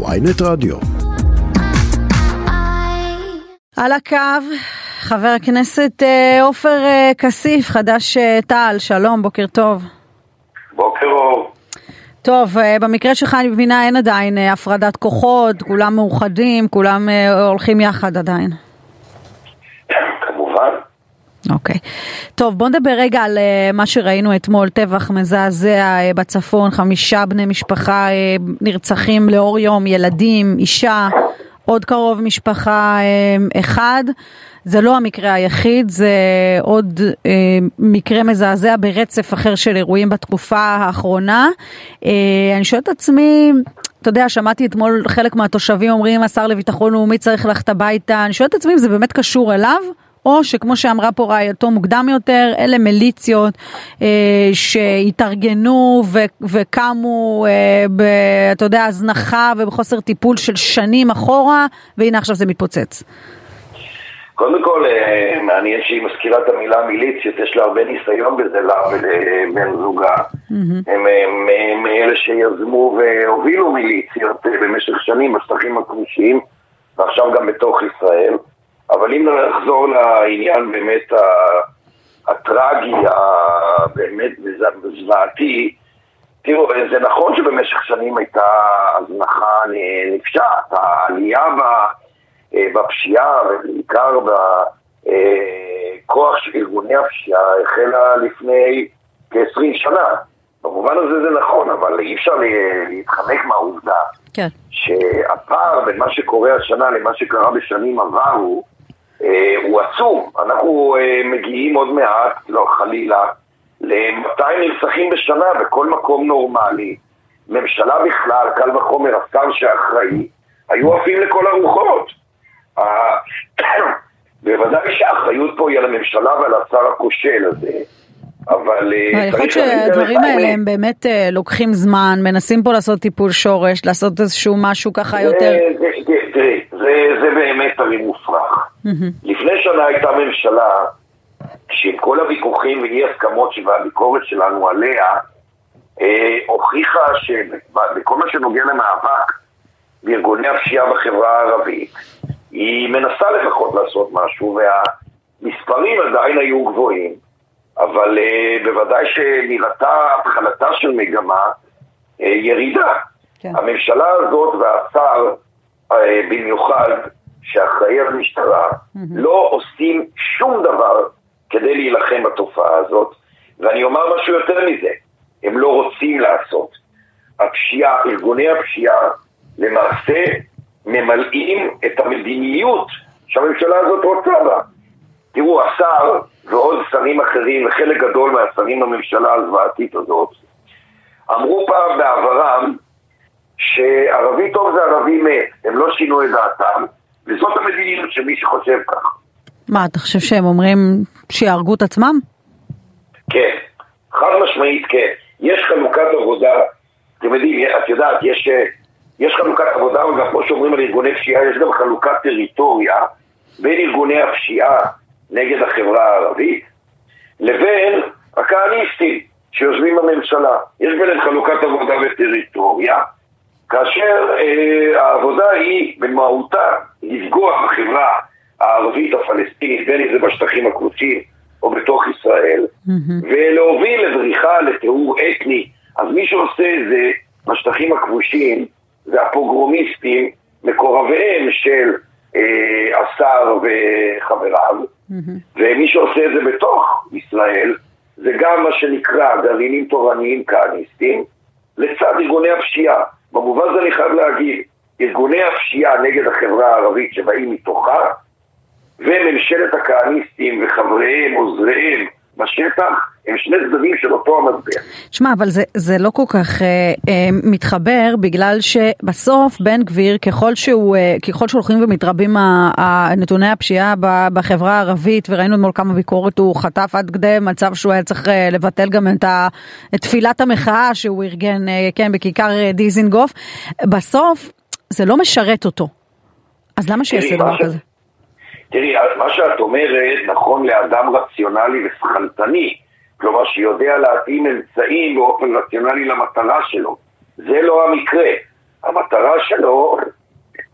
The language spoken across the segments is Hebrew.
ויינט רדיו. על הקו, חבר הכנסת אה, עופר אה, כסיף, חד"ש אה, תע"ל, שלום, בוקר טוב. בוקר אור. טוב, במקרה שלך אני מבינה אין עדיין הפרדת כוחות, כולם מאוחדים, כולם הולכים יחד עדיין. כמובן. אוקיי. טוב, בוא נדבר רגע על מה שראינו אתמול, טבח מזעזע בצפון, חמישה בני משפחה נרצחים לאור יום, ילדים, אישה. עוד קרוב משפחה אחד. זה לא המקרה היחיד, זה עוד אה, מקרה מזעזע ברצף אחר של אירועים בתקופה האחרונה. אה, אני שואלת את עצמי, אתה יודע, שמעתי אתמול חלק מהתושבים אומרים, השר לביטחון לאומי צריך ללכת הביתה, אני שואלת את עצמי אם זה באמת קשור אליו, או שכמו שאמרה פה רעייתו מוקדם יותר, אלה מיליציות אה, שהתארגנו ו- וקמו, אה, ב, אתה יודע, הזנחה ובחוסר טיפול של שנים אחורה, והנה עכשיו זה מתפוצץ. קודם כל, אה, מעניין שהיא מזכירה את המילה מיליציות, יש לה הרבה ניסיון בזה, לה ולבן זוגה. הם מאלה שיזמו והובילו מיליציות אה, במשך שנים בשטחים הכבושים, ועכשיו גם בתוך ישראל. אבל אם נחזור לעניין באמת הטרגי, הבאמת זוועתי, תראו, זה נכון שבמשך שנים הייתה הזנחה נפשעת, העלייה בפשיעה ובעיקר בכוח של ארגוני הפשיעה החלה לפני כ-20 שנה. במובן הזה זה נכון, אבל אי אפשר להתחמק מהעובדה כן. שהפער בין מה שקורה השנה למה שקרה בשנים עברו אה, הוא עצום. אנחנו אה, מגיעים עוד מעט, לא חלילה, ל-200 נרצחים בשנה בכל מקום נורמלי. ממשלה בכלל, קל וחומר, השר שאחראי, היו עפים לכל הרוחות. בוודאי שהאחריות פה היא על הממשלה ועל השר הכושל הזה. אבל... אה, יכול להיות שהדברים האלה הם באמת לוקחים זמן, מנסים פה לעשות טיפול שורש, לעשות איזשהו משהו ככה יותר... תראי, זה באמת הרי מופרך. לפני שנה הייתה ממשלה שעם כל הוויכוחים ואי הסכמות והביקורת שלנו עליה, אה, הוכיחה שבכל מה שנוגע למאבק בארגוני הפשיעה בחברה הערבית, היא מנסה לפחות לעשות משהו, והמספרים עדיין היו גבוהים, אבל אה, בוודאי שנראתה התחלתה של מגמה אה, ירידה. כן. הממשלה הזאת והשר אה, במיוחד, שאחראי על המשטרה, mm-hmm. לא עושים שום דבר כדי להילחם בתופעה הזאת, ואני אומר משהו יותר מזה, הם לא רוצים לעשות. הפשיעה, ארגוני הפשיעה, למעשה ממלאים את המדיניות שהממשלה הזאת רוצה בה. תראו, השר ועוד שרים אחרים, וחלק גדול מהשרים בממשלה הזוועתית הזאת, אמרו פעם בעברם שערבי טוב זה ערבי מת, הם לא שינו את דעתם, וזאת המדיניות של מי שחושב כך. מה, אתה חושב שהם אומרים שיהרגו את עצמם? כן, חד משמעית כן. יש חלוקת עבודה, אתם יודעים, את יודעת, יש, יש חלוקת עבודה, וגם כמו שאומרים על ארגוני פשיעה, יש גם חלוקת טריטוריה בין ארגוני הפשיעה נגד החברה הערבית, לבין הכהניסטים שיושבים בממשלה. יש ביניהם חלוקת עבודה וטריטוריה, כאשר אה, העבודה היא במהותה לפגוע בחברה הערבית הפלסטינית, בין אם זה בשטחים הכבושים או בתוך ישראל, mm-hmm. ולהוביל לבריחה, לטיהור אתני. אז מי שעושה את זה בשטחים הכבושים זה הפוגרומיסטים, מקורביהם של אה, השר וחבריו, mm-hmm. ומי שעושה את זה בתוך ישראל זה גם מה שנקרא גרעינים תורניים כהניסטים, לצד ארגוני הפשיעה. במובן הזה אני חייב להגיד, ארגוני הפשיעה נגד החברה הערבית שבאים מתוכה, וממשלת הכהניסטים וחבריהם, עוזריהם, בשטח, הם שני צדדים של אותו המטבע. שמע, אבל זה, זה לא כל כך אה, אה, מתחבר, בגלל שבסוף בן גביר, ככל שהוא, אה, ככל שהולכים ומתרבים נתוני הפשיעה בחברה הערבית, וראינו אתמול כמה ביקורת הוא חטף עד כדי מצב שהוא היה צריך אה, לבטל גם את, ה, את תפילת המחאה שהוא ארגן, אה, כן, בכיכר אה, דיזינגוף, בסוף זה לא משרת אותו. אז למה שיעשה דבר כזה? תראי, מה שאת אומרת נכון לאדם רציונלי ושכלתני, כלומר שיודע להתאים אמצעים באופן רציונלי למטרה שלו. זה לא המקרה. המטרה שלו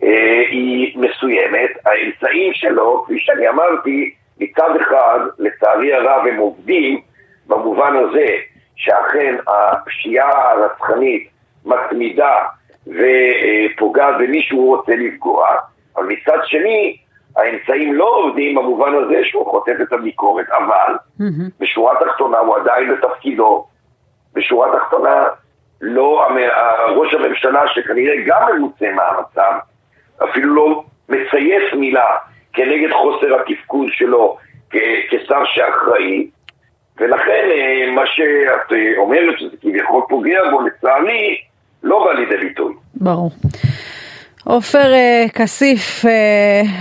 אה, היא מסוימת, האמצעים שלו, כפי שאני אמרתי, מצד אחד, לצערי הרב הם עובדים במובן הזה שאכן הפשיעה הרצחנית מתמידה ופוגעת במי שהוא רוצה לפגוע, אבל מצד שני, האמצעים לא עובדים במובן הזה שהוא חוטף את הביקורת, אבל mm-hmm. בשורה התחתונה הוא עדיין בתפקידו, בשורה התחתונה לא, ראש הממשלה שכנראה גם ממוצא מהמצב, אפילו לא מצייף מילה כנגד חוסר התפקוד שלו כשר שאחראי, ולכן אה, מה שאת אה, אומרת שזה כביכול פוגע בו, לצערי, לא בא לידי ביטוי. ברור. עופר אה, כסיף,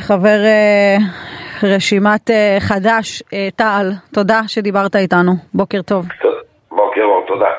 חבר רשימת חד"ש, תע"ל, תודה שדיברת איתנו. בוקר טוב. בוקר טוב, תודה.